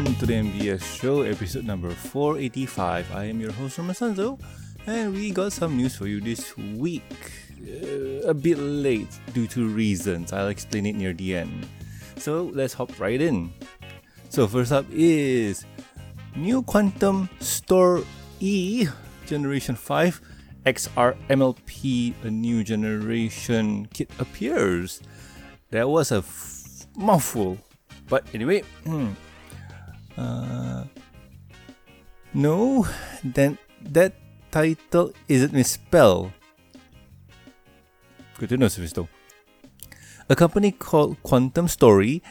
Welcome to the MBS show, episode number 485. I am your host, Sanzo, and we got some news for you this week. Uh, a bit late due to reasons. I'll explain it near the end. So let's hop right in. So, first up is New Quantum Store E Generation 5 XR MLP, a new generation kit appears. That was a f- mouthful. But anyway, hmm. Uh, no, then that title isn't misspelled. Good to know, Sophisto. A company called Quantum Story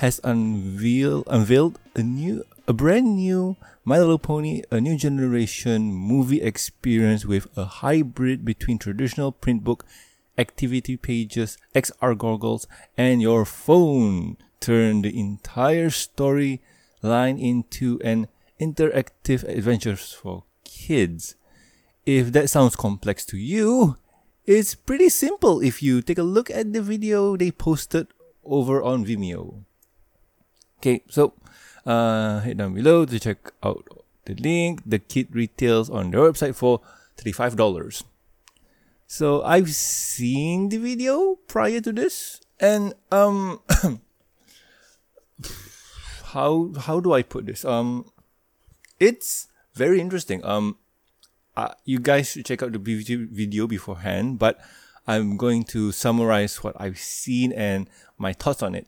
has unveiled unveiled a new a brand new My Little Pony, a new generation movie experience with a hybrid between traditional print book, activity pages, XR goggles, and your phone. Turn the entire story line into an interactive adventure for kids. If that sounds complex to you, it's pretty simple if you take a look at the video they posted over on Vimeo. Okay, so uh, head down below to check out the link. The kit retails on their website for $35. So I've seen the video prior to this, and um, how how do I put this? Um, it's very interesting. Um, uh, you guys should check out the video beforehand, but I'm going to summarize what I've seen and my thoughts on it.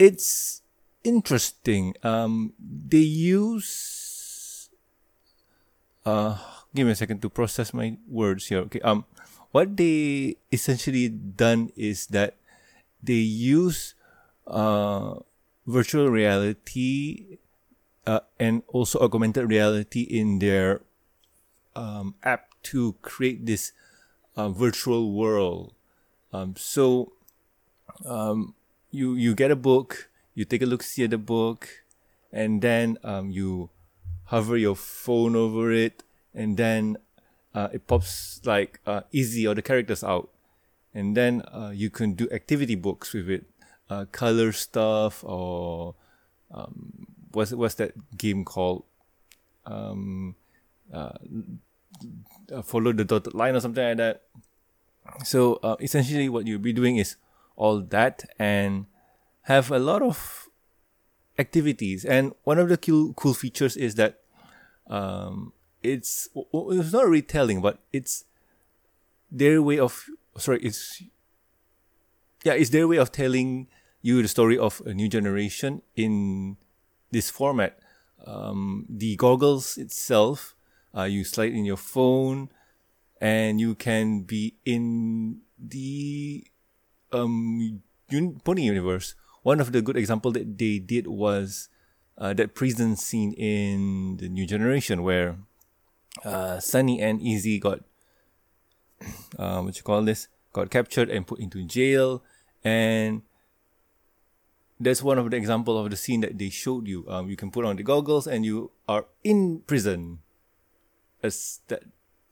It's interesting. Um, they use. Uh, give me a second to process my words here. Okay. Um, what they essentially done is that they use uh virtual reality uh, and also augmented reality in their um, app to create this uh, virtual world. Um, so um, you you get a book, you take a look see at the book, and then um, you hover your phone over it, and then uh, it pops like uh, Izzy or the characters out, and then uh, you can do activity books with it, uh, color stuff or um, what's what's that game called? Um, uh, follow the dotted line or something like that. So uh, essentially, what you'll be doing is all that and have a lot of activities. And one of the cool, cool features is that um, it's it's not retelling, but it's their way of sorry, it's yeah, it's their way of telling you the story of a new generation in this format. Um, the goggles itself, uh, you slide in your phone, and you can be in the um, Pony universe one of the good example that they did was uh, that prison scene in the new generation where uh, Sunny and Izzy got uh, what you call this got captured and put into jail and that's one of the example of the scene that they showed you. Um, you can put on the goggles and you are in prison. As that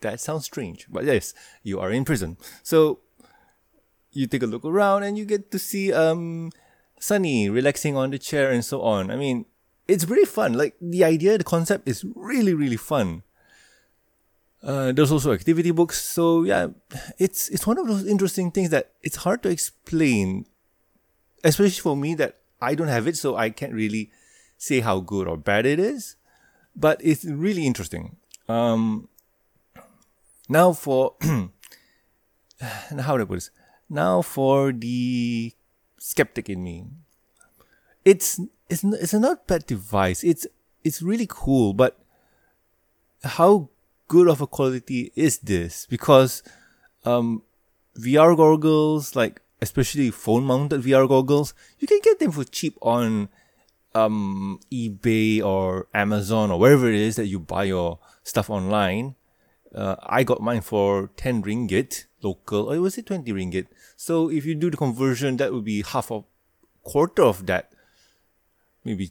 that sounds strange, but yes, you are in prison. So you take a look around and you get to see um Sunny relaxing on the chair and so on. I mean, it's really fun. Like the idea, the concept is really, really fun. Uh, there's also activity books, so yeah, it's it's one of those interesting things that it's hard to explain, especially for me that I don't have it, so I can't really say how good or bad it is. But it's really interesting. Um, now for how do I put this? Now for the skeptic in me. It's it's it's a not bad device. It's it's really cool, but how good of a quality is this? Because um, VR goggles, like especially phone mounted VR goggles, you can get them for cheap on um, eBay or Amazon or wherever it is that you buy your stuff online. Uh, I got mine for 10 ringgit local, or was it 20 ringgit? So if you do the conversion, that would be half a quarter of that. Maybe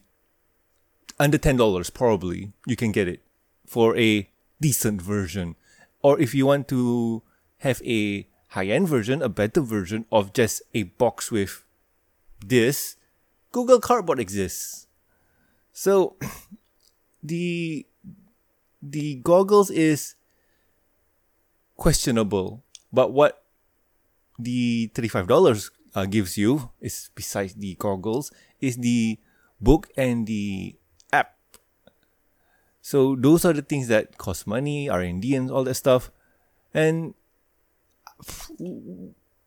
under $10 probably you can get it for a decent version. Or if you want to have a high end version, a better version of just a box with this, Google Cardboard exists. So the the goggles is questionable, but what the thirty five dollars uh, gives you is besides the goggles is the book and the app. So those are the things that cost money, R and D, and all that stuff. And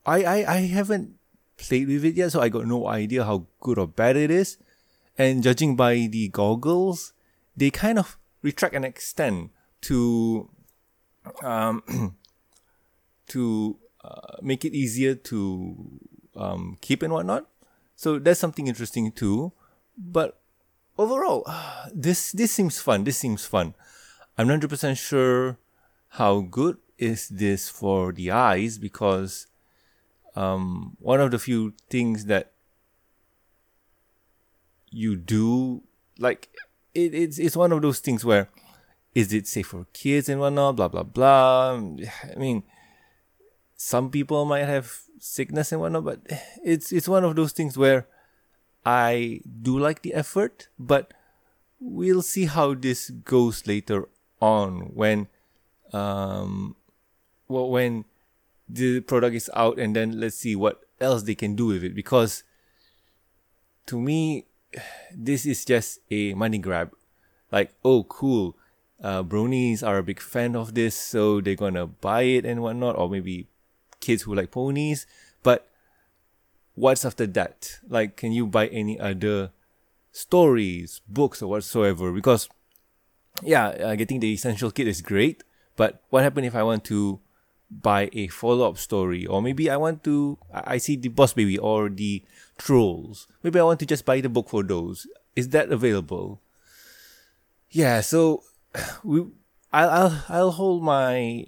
I, I I haven't played with it yet, so I got no idea how good or bad it is. And judging by the goggles, they kind of retract and extend to um, to uh, make it easier to um, keep and whatnot. So that's something interesting too. But overall, this this seems fun. This seems fun. I'm not hundred percent sure how good is this for the eyes? Because um, one of the few things that you do like it, it's it's one of those things where is it safe for kids and whatnot? Blah blah blah. I mean some people might have sickness and whatnot but it's it's one of those things where i do like the effort but we'll see how this goes later on when um well when the product is out and then let's see what else they can do with it because to me this is just a money grab. Like, oh, cool. Uh, bronies are a big fan of this, so they're gonna buy it and whatnot, or maybe kids who like ponies. But what's after that? Like, can you buy any other stories, books, or whatsoever? Because, yeah, uh, getting the essential kit is great, but what happens if I want to buy a follow up story, or maybe I want to I see the Boss Baby or the Trolls. Maybe I want to just buy the book for those. Is that available? Yeah, so we I'll I'll, I'll hold my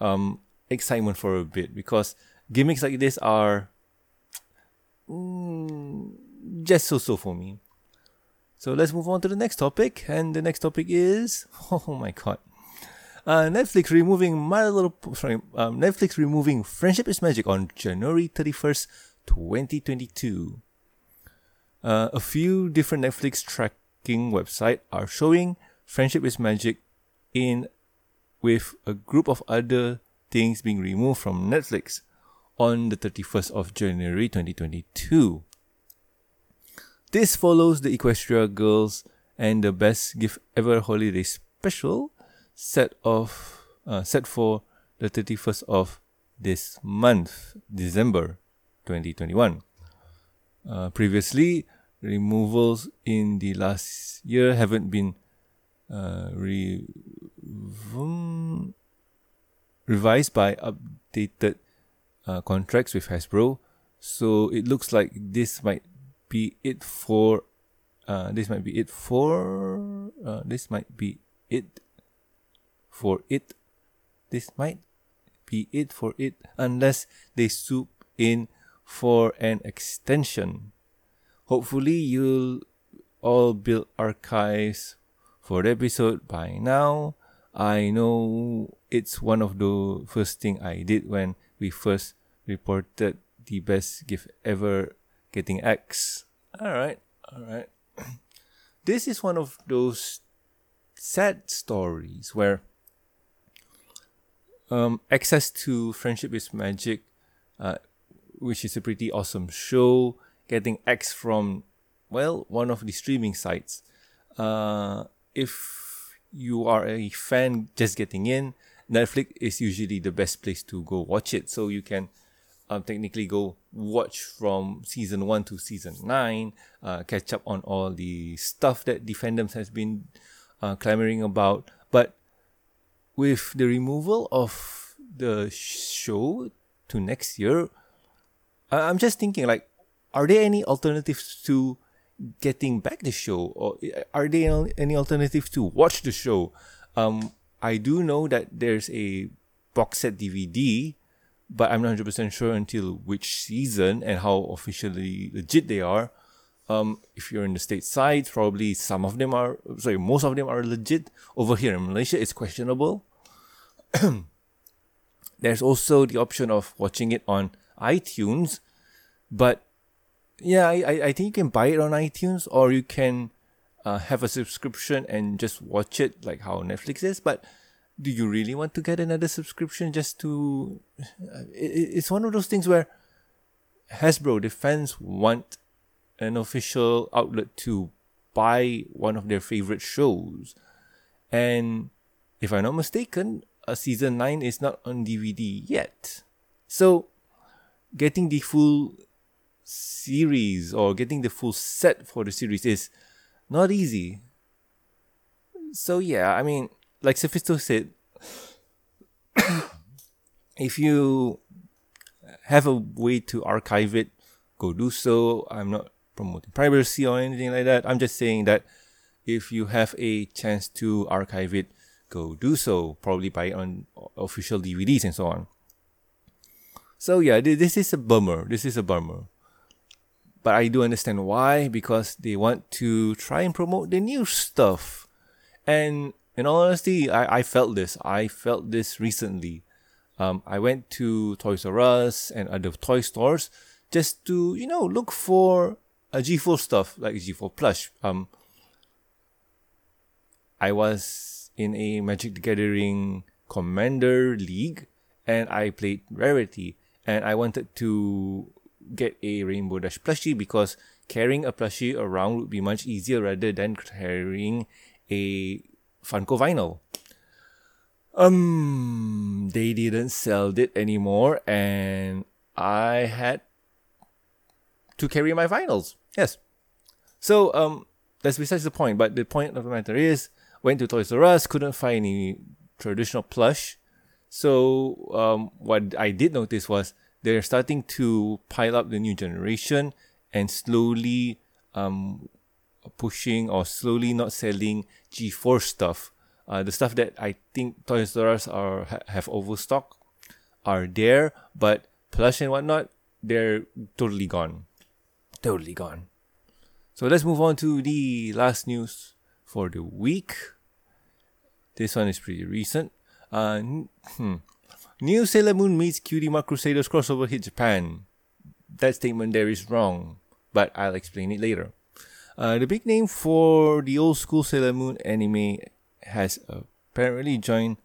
um excitement for a bit because gimmicks like this are mm, just so so for me. So let's move on to the next topic, and the next topic is oh my god, uh, Netflix removing My Little sorry, um, Netflix removing Friendship is Magic on January 31st, 2022. Uh, a few different Netflix tracking websites are showing Friendship is Magic in with a group of other things being removed from Netflix on the 31st of January 2022. This follows the Equestria Girls and the Best Gift Ever Holiday Special set of uh, set for the 31st of this month, December 2021. Uh, previously, removals in the last year haven't been uh, re- revised by updated uh, contracts with Hasbro. So it looks like this might be it for. Uh, this might be it for. Uh, this might be it for it. This might be it for it unless they swoop in for an extension. Hopefully, you'll all build archives for the episode by now. I know it's one of the first thing I did when we first reported the best gift ever getting X. Alright, alright. this is one of those sad stories where um, access to Friendship is Magic, uh, which is a pretty awesome show, getting X from, well, one of the streaming sites. Uh, if you are a fan just getting in, Netflix is usually the best place to go watch it. So you can um, technically go watch from season 1 to season 9, uh, catch up on all the stuff that the fandoms has been uh, clamoring about. But with the removal of the show to next year, I'm just thinking like, are there any alternatives to getting back the show, or are there any alternatives to watch the show? Um, I do know that there's a box set DVD, but I'm not 100 percent sure until which season and how officially legit they are. Um, if you're in the state side, probably some of them are sorry, most of them are legit. Over here in Malaysia, it's questionable. There's also the option of watching it on iTunes, but yeah, I, I think you can buy it on iTunes or you can uh, have a subscription and just watch it like how Netflix is, but do you really want to get another subscription just to? Uh, it, it's one of those things where Hasbro, fans want an official outlet to buy one of their favorite shows, and if I'm not mistaken, a season nine is not on DVD yet. So, getting the full series or getting the full set for the series is not easy. So yeah, I mean, like Sophisto said, if you have a way to archive it, go do so. I'm not promoting privacy or anything like that. I'm just saying that if you have a chance to archive it, go do so. Probably buy it on official DVDs and so on. So yeah, this is a bummer. This is a bummer. But I do understand why because they want to try and promote the new stuff. And in all honesty, I, I felt this. I felt this recently. Um, I went to Toys R Us and other toy stores just to, you know, look for a G4 stuff like G4 plush. Um, I was in a Magic the Gathering Commander League and I played Rarity and I wanted to get a Rainbow Dash plushie because carrying a plushie around would be much easier rather than carrying a Funko vinyl. Um, they didn't sell it anymore, and I had to carry my vinyls. Yes. So um, that's besides the point. But the point of the matter is, went to Toys R Us, couldn't find any traditional plush. So um, what I did notice was they're starting to pile up the new generation and slowly um, pushing or slowly not selling G4 stuff. Uh, the stuff that I think Toys R Us are ha- have overstock are there, but plush and whatnot, they're totally gone. Totally gone. So let's move on to the last news for the week. This one is pretty recent. Uh, hmm. New Sailor Moon meets Cutie Mark Crusaders crossover hit Japan. That statement there is wrong, but I'll explain it later. Uh, the big name for the old school Sailor Moon anime has apparently joined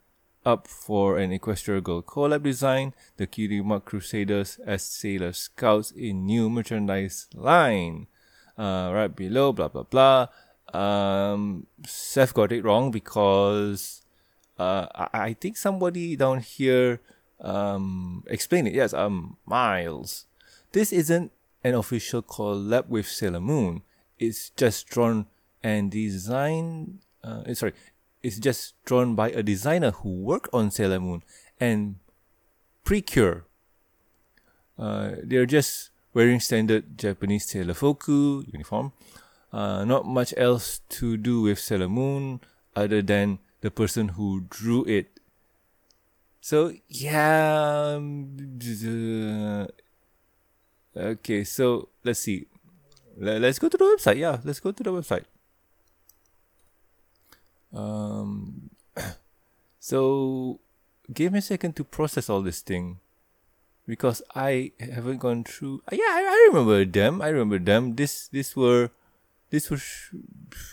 up for an Equestria Girl collab design, the Mark Crusaders as Sailor Scouts in new merchandise line. Uh, right below, blah blah blah. Um, Seth got it wrong because uh, I, I think somebody down here um, explained it. Yes, um, Miles. This isn't an official collab with Sailor Moon. It's just drawn and designed. Uh, sorry, it's just drawn by a designer who worked on Sailor Moon and Precure. Uh, they're just wearing standard Japanese Sailor Fuku uniform. Uh, not much else to do with Sailor Moon other than the person who drew it. So yeah. Um, okay, so let's see. Let's go to the website. Yeah, let's go to the website. Um, so give me a second to process all this thing because I haven't gone through. Yeah, I, I remember them. I remember them. This this were this was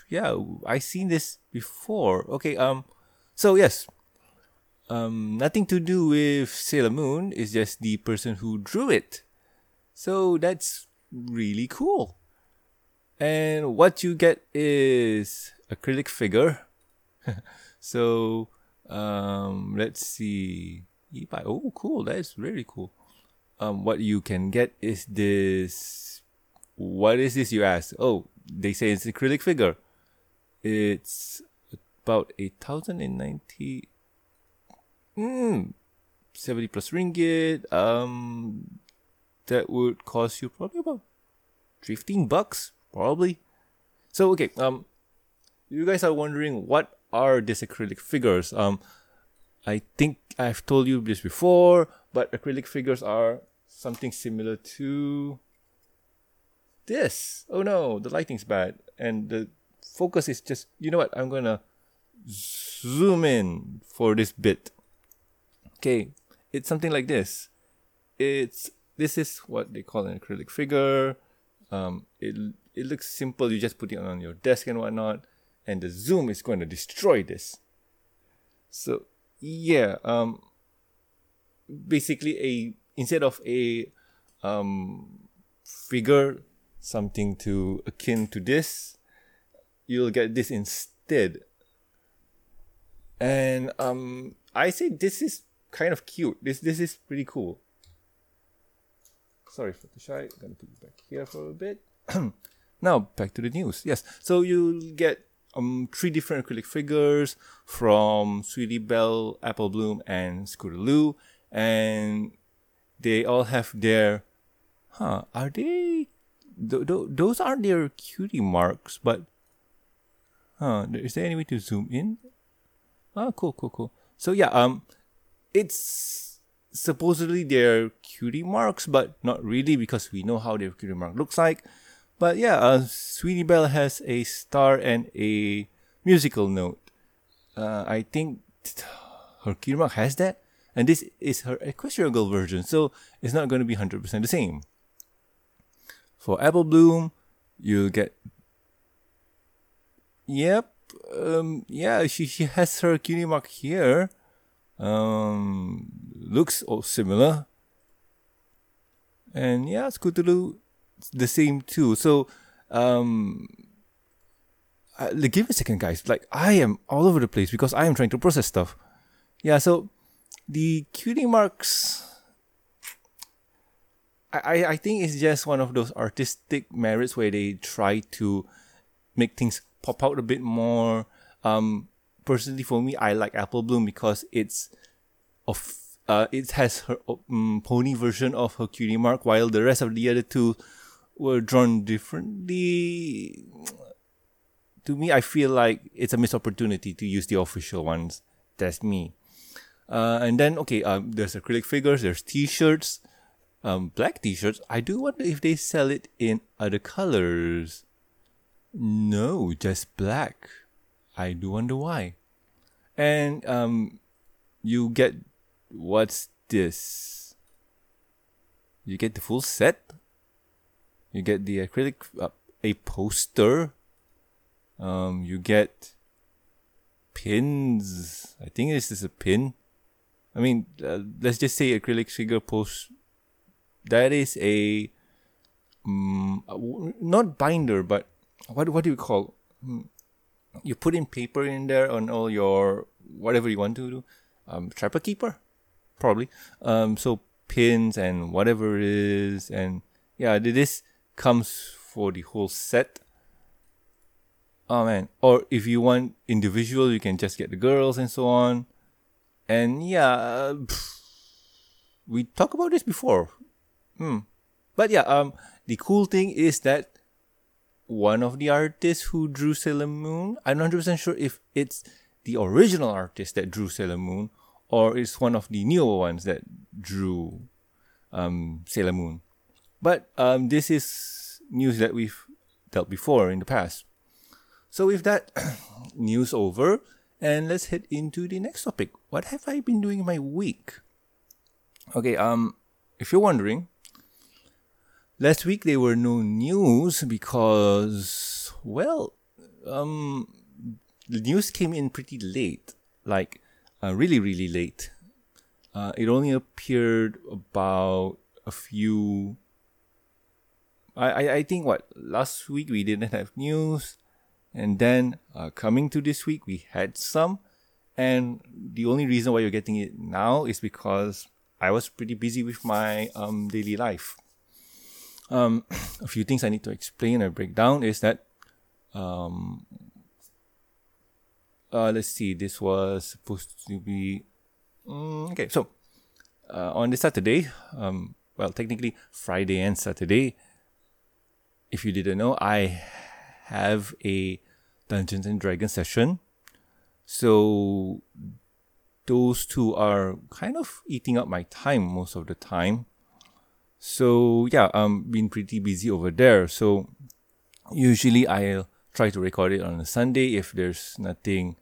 yeah i seen this before okay um so yes um nothing to do with sailor moon it's just the person who drew it so that's really cool and what you get is acrylic figure so um let's see oh cool that's really cool um what you can get is this what is this you ask oh they say it's acrylic figure. It's about 8,090. Mm, 70 plus ringgit. Um, that would cost you probably about 15 bucks, probably. So, okay, um, you guys are wondering what are these acrylic figures? Um, I think I've told you this before, but acrylic figures are something similar to this. Oh no, the lighting's bad. And the focus is just, you know what? I'm to zoom in for this bit. Okay, it's something like this. It's this is what they call an acrylic figure. Um, it it looks simple. You just put it on your desk and whatnot, and the zoom is going to destroy this. So yeah, um, basically a instead of a um, figure something to akin to this, you'll get this instead. And um, I say this is kind of cute. This this is pretty cool. Sorry for the shy. I'm gonna put you back here for a bit. now back to the news. Yes, so you get um three different acrylic figures from Sweetie Belle, Apple Bloom, and Scootaloo, and they all have their huh are they th- th- those aren't their cutie marks but huh is there any way to zoom in? Oh cool cool cool. So yeah um it's supposedly their cutie marks but not really because we know how their cutie mark looks like but yeah uh, sweetie belle has a star and a musical note uh, i think her mark has that and this is her Equestria Girl version, so it's not going to be 100% the same. For Apple Bloom, you'll get. Yep, um, yeah, she, she has her cutie mark here. Um, looks all similar. And yeah, Scootaloo, the same too. So, um, uh, give me a second, guys. Like, I am all over the place because I am trying to process stuff. Yeah, so the cutie marks I, I think it's just one of those artistic merits where they try to make things pop out a bit more. Um, personally, for me, I like Apple Bloom because it's of uh, it has her um, pony version of her cutie mark, while the rest of the other two were drawn differently. To me, I feel like it's a missed opportunity to use the official ones. That's me. Uh, and then okay, um, there's acrylic figures, there's T-shirts, um, black T-shirts. I do wonder if they sell it in other colors. No, just black. I do wonder why. And um, you get what's this? You get the full set. You get the acrylic, uh, a poster. Um, you get pins. I think this is a pin I mean, uh, let's just say acrylic figure post. That is a um, not binder, but what what do you call? Hmm, you put in paper in there on all your whatever you want to do. Um, trapper keeper, probably. Um, so pins and whatever it is, and yeah, this comes for the whole set. Oh man! Or if you want individual, you can just get the girls and so on and yeah, we talked about this before. Hmm. But yeah, um, the cool thing is that one of the artists who drew Sailor Moon, I'm not 100% sure if it's the original artist that drew Sailor Moon or it's one of the newer ones that drew um, Sailor Moon. But um, this is news that we've dealt before in the past. So with that news over, and let's head into the next topic. What have I been doing in my week? Okay, um, if you're wondering, last week there were no news because, well, um, the news came in pretty late, like uh, really, really late. Uh, it only appeared about a few. I, I, I think what last week we didn't have news. And then uh, coming to this week, we had some. And the only reason why you're getting it now is because I was pretty busy with my um, daily life. Um, a few things I need to explain or break down is that, um, uh, let's see, this was supposed to be, um, okay, so uh, on this Saturday, um, well, technically Friday and Saturday, if you didn't know, I have a Dungeons and Dragons session. So those two are kind of eating up my time most of the time. So yeah, I'm been pretty busy over there. So usually I'll try to record it on a Sunday if there's nothing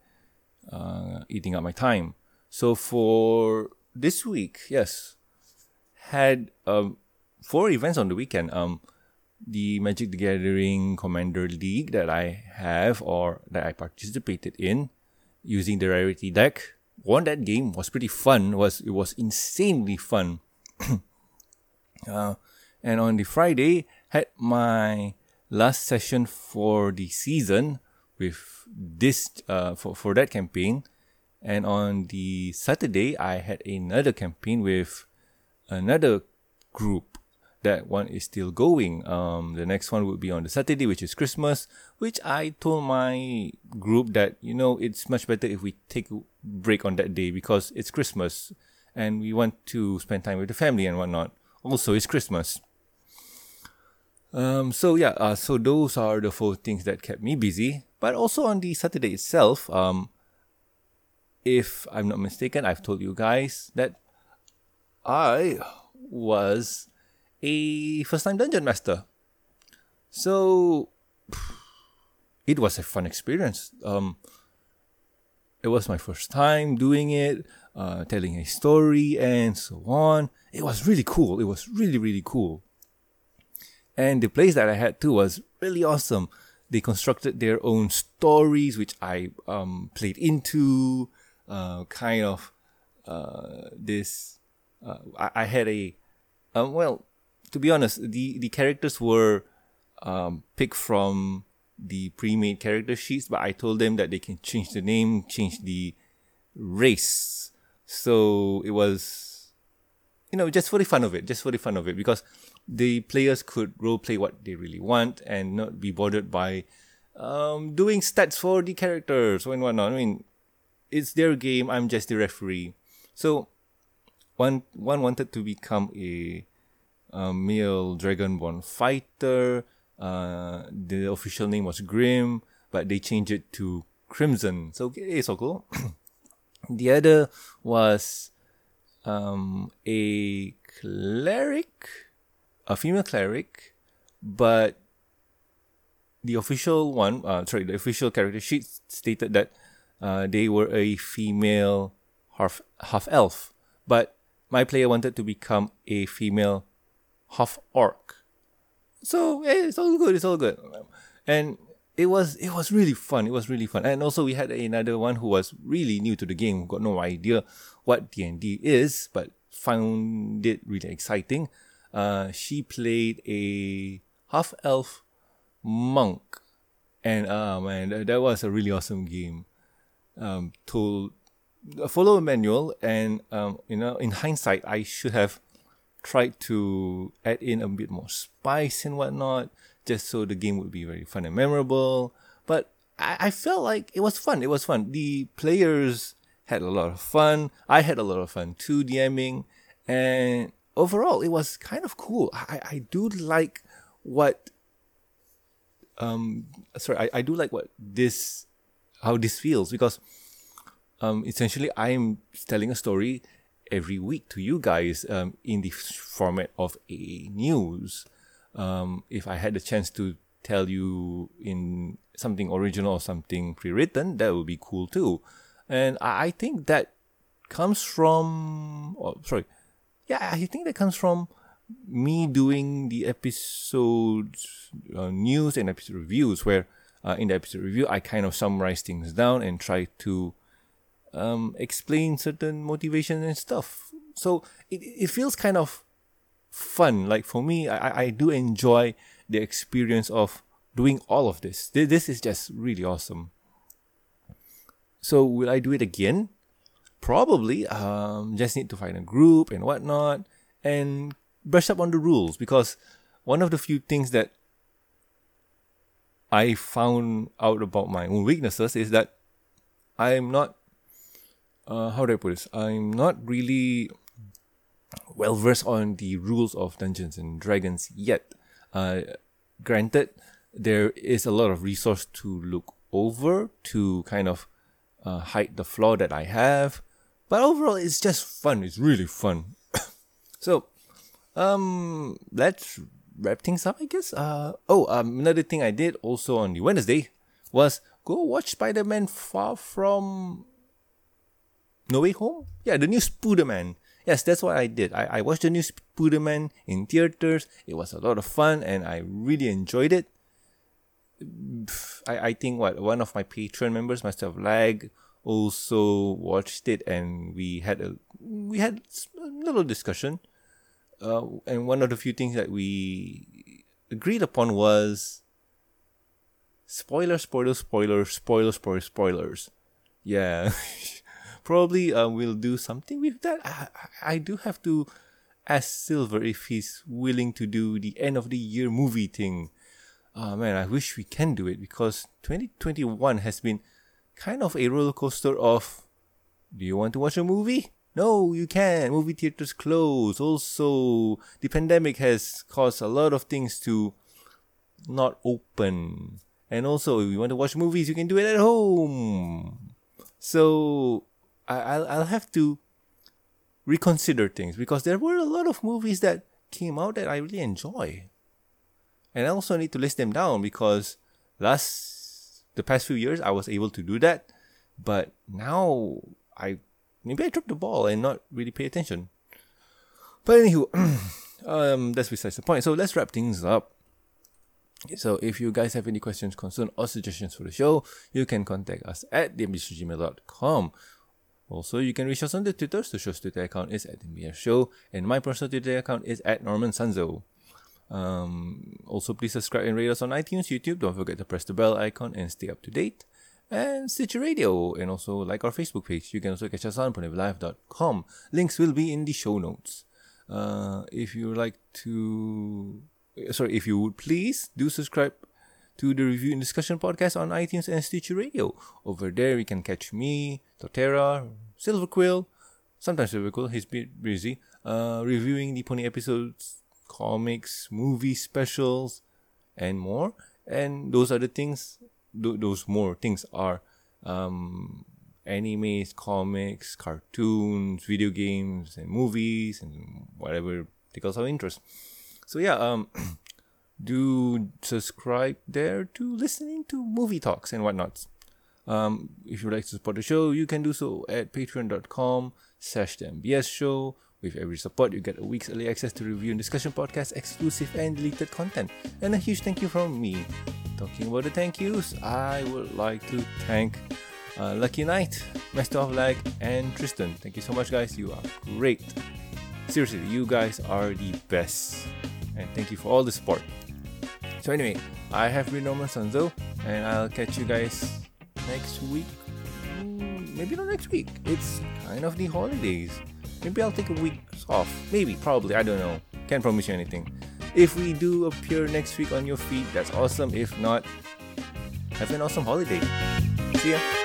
uh, eating up my time. So for this week, yes, had um, four events on the weekend. Um, the Magic the Gathering Commander League that I have or that I participated in using the rarity deck. Won that game was pretty fun. was it was insanely fun. uh, and on the Friday had my last session for the season with this uh, for for that campaign. And on the Saturday, I had another campaign with another group that one is still going. Um, the next one would be on the Saturday, which is Christmas, which I told my group that, you know, it's much better if we take a break on that day because it's Christmas and we want to spend time with the family and whatnot. Also, it's Christmas. Um, so yeah, uh, so those are the four things that kept me busy. But also on the Saturday itself, um, if I'm not mistaken, I've told you guys that I was a first time dungeon master. So it was a fun experience. Um, it was my first time doing it, uh, telling a story and so on. It was really cool. It was really, really cool. And the place that I had too was really awesome. They constructed their own stories, which I um, played into. Uh, kind of uh, this. Uh, I, I, had a, um, well, to be honest, the the characters were um, picked from the pre-made character sheets, but I told them that they can change the name, change the race. So it was, you know, just for the fun of it, just for the fun of it, because the players could role play what they really want and not be bothered by um, doing stats for the characters and whatnot. I mean, it's their game. I'm just the referee. So one one wanted to become a uh, male Dragonborn fighter. Uh, the official name was Grim, but they changed it to Crimson. So it's all cool. the other was um, a cleric, a female cleric, but the official one, uh, sorry, the official character sheet stated that uh, they were a female half half elf, but my player wanted to become a female half orc. So yeah, it's all good. It's all good. And it was it was really fun. It was really fun. And also we had another one who was really new to the game, got no idea what D and D is, but found it really exciting. Uh, she played a half elf monk, and uh man, that, that was a really awesome game. Um, told follow a manual, and um, you know, in hindsight, I should have tried to add in a bit more spice and whatnot, just so the game would be very fun and memorable. But I, I felt like it was fun. It was fun. The players had a lot of fun. I had a lot of fun too, DMing. And overall, it was kind of cool. I, I do like what, um, sorry, I, I do like what this, how this feels because, um, essentially I'm telling a story every week to you guys um, in the format of a news. Um, if I had the chance to tell you in something original or something pre-written, that would be cool too. And I, think that comes from, oh, sorry, yeah, I think that comes from me doing the episode uh, news and episode reviews, where uh, in the episode review I kind of summarize things down and try to um, explain certain motivation and stuff. So it, it feels kind of fun. Like for me, I, I do enjoy the experience of doing all of this. This is just really awesome. So will I do it again? Probably. Um, just need to find a group and whatnot and brush up on the rules because one of the few things that I found out about my own weaknesses is that I'm not uh, how do I put this? I'm not really well versed on the rules of Dungeons and Dragons yet. Uh, granted, there is a lot of resource to look over to kind of uh, hide the flaw that I have, but overall, it's just fun. It's really fun. so, um, let's wrap things up, I guess. Uh, oh, um, another thing I did also on the Wednesday was go watch Spider Man Far From no Way Home? Yeah, the new Spider-Man. Yes, that's what I did. I, I watched the new Spider-Man in theaters. It was a lot of fun and I really enjoyed it. I, I think what one of my Patreon members, Master of Lag, also watched it and we had a we had a little discussion. Uh, and one of the few things that we agreed upon was spoiler, spoiler, spoiler, spoiler, spoiler, spoilers. Yeah, probably uh, we'll do something with that. I, I do have to ask Silver if he's willing to do the end of the year movie thing. Oh man, I wish we can do it because 2021 has been kind of a roller coaster of do you want to watch a movie? No, you can't. Movie theaters close. Also, the pandemic has caused a lot of things to not open. And also, if you want to watch movies, you can do it at home. So, I, will I'll have to reconsider things because there were a lot of movies that came out that I really enjoy. And I also need to list them down because last the past few years I was able to do that, but now I maybe I dropped the ball and not really pay attention. But anywho, um, that's besides the point. So let's wrap things up. So if you guys have any questions, concerns, or suggestions for the show, you can contact us at thembsgmail.com. Also, you can reach us on the Twitter. The show's Twitter account is at the Show, and my personal Twitter account is at Norman Sanzo. Um, also, please subscribe and rate us on iTunes, YouTube. Don't forget to press the bell icon and stay up to date and Stitcher Radio, and also like our Facebook page. You can also catch us on ponyvillelive.com. Links will be in the show notes. Uh, if you would like to, sorry, if you would please do subscribe to the Review and Discussion podcast on iTunes and Stitcher Radio. Over there, you can catch me, Torterra, Silver Quill, sometimes Silver Quill, he's a bit busy, uh, reviewing the pony episodes, comics, movie specials, and more. And those are the things th- those more things are um, animes, comics, cartoons, video games, and movies, and whatever tickles our interest. So yeah, um, do subscribe there to listening to movie talks and whatnot. Um, if you'd like to support the show, you can do so at patreon.com slash the MBS show. With every support, you get a week's early access to review and discussion podcasts, exclusive and deleted content. And a huge thank you from me, talking about the thank yous, I would like to thank uh, Lucky Knight, Master of Lag, and Tristan. Thank you so much, guys. You are great. Seriously, you guys are the best. And thank you for all the support. So, anyway, I have been Norman Sanzo, and I'll catch you guys next week. Mm, maybe not next week. It's kind of the holidays. Maybe I'll take a week off. Maybe, probably. I don't know. Can't promise you anything. If we do appear next week on your feed, that's awesome. If not, have an awesome holiday. See ya.